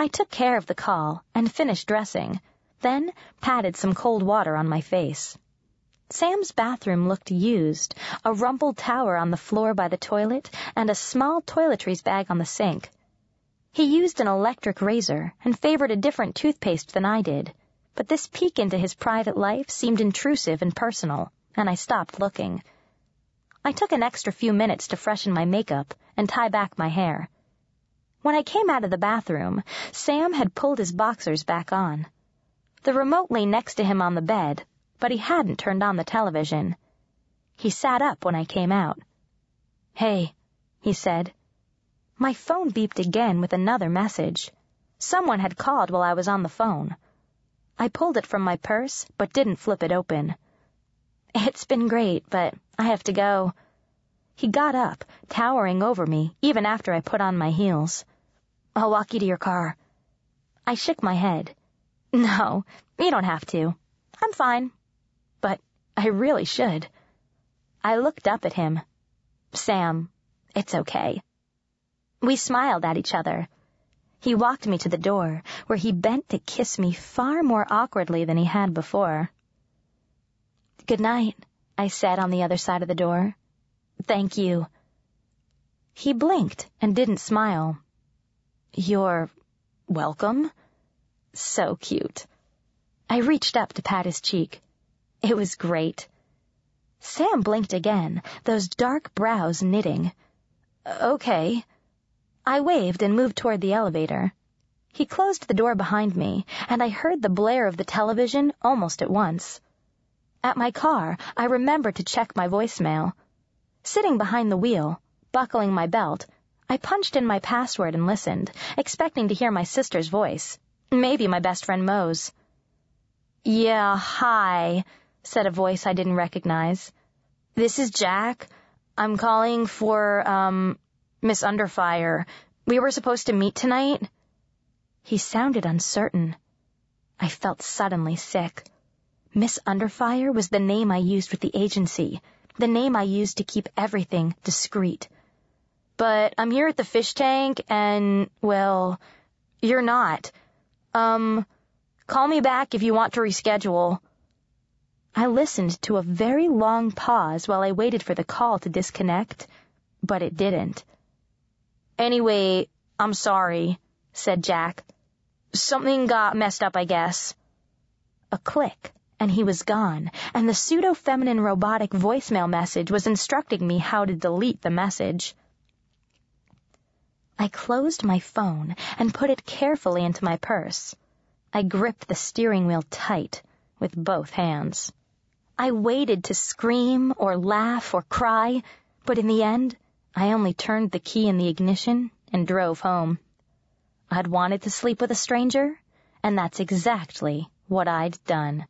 I took care of the call and finished dressing, then patted some cold water on my face. Sam's bathroom looked used, a rumpled tower on the floor by the toilet and a small toiletries bag on the sink. He used an electric razor and favored a different toothpaste than I did, but this peek into his private life seemed intrusive and personal, and I stopped looking. I took an extra few minutes to freshen my makeup and tie back my hair. When I came out of the bathroom, Sam had pulled his boxers back on. The remote lay next to him on the bed, but he hadn't turned on the television. He sat up when I came out. Hey, he said. My phone beeped again with another message. Someone had called while I was on the phone. I pulled it from my purse, but didn't flip it open. It's been great, but I have to go. He got up, towering over me, even after I put on my heels. I'll walk you to your car. I shook my head. No, you don't have to. I'm fine. But I really should. I looked up at him. Sam, it's okay. We smiled at each other. He walked me to the door, where he bent to kiss me far more awkwardly than he had before. Good night, I said on the other side of the door. Thank you. He blinked and didn't smile. You're welcome? So cute. I reached up to pat his cheek. It was great. Sam blinked again, those dark brows knitting. Okay. I waved and moved toward the elevator. He closed the door behind me, and I heard the blare of the television almost at once. At my car, I remembered to check my voicemail. Sitting behind the wheel, buckling my belt, I punched in my password and listened, expecting to hear my sister's voice. Maybe my best friend Mo's. Yeah, hi, said a voice I didn't recognize. This is Jack. I'm calling for, um, Miss Underfire, we were supposed to meet tonight? He sounded uncertain. I felt suddenly sick. Miss Underfire was the name I used with the agency, the name I used to keep everything discreet. But I'm here at the fish tank and, well, you're not. Um, call me back if you want to reschedule. I listened to a very long pause while I waited for the call to disconnect, but it didn't. Anyway, I'm sorry, said Jack. Something got messed up, I guess. A click, and he was gone, and the pseudo-feminine robotic voicemail message was instructing me how to delete the message. I closed my phone and put it carefully into my purse. I gripped the steering wheel tight with both hands. I waited to scream or laugh or cry, but in the end, I only turned the key in the ignition and drove home. I'd wanted to sleep with a stranger, and that's exactly what I'd done.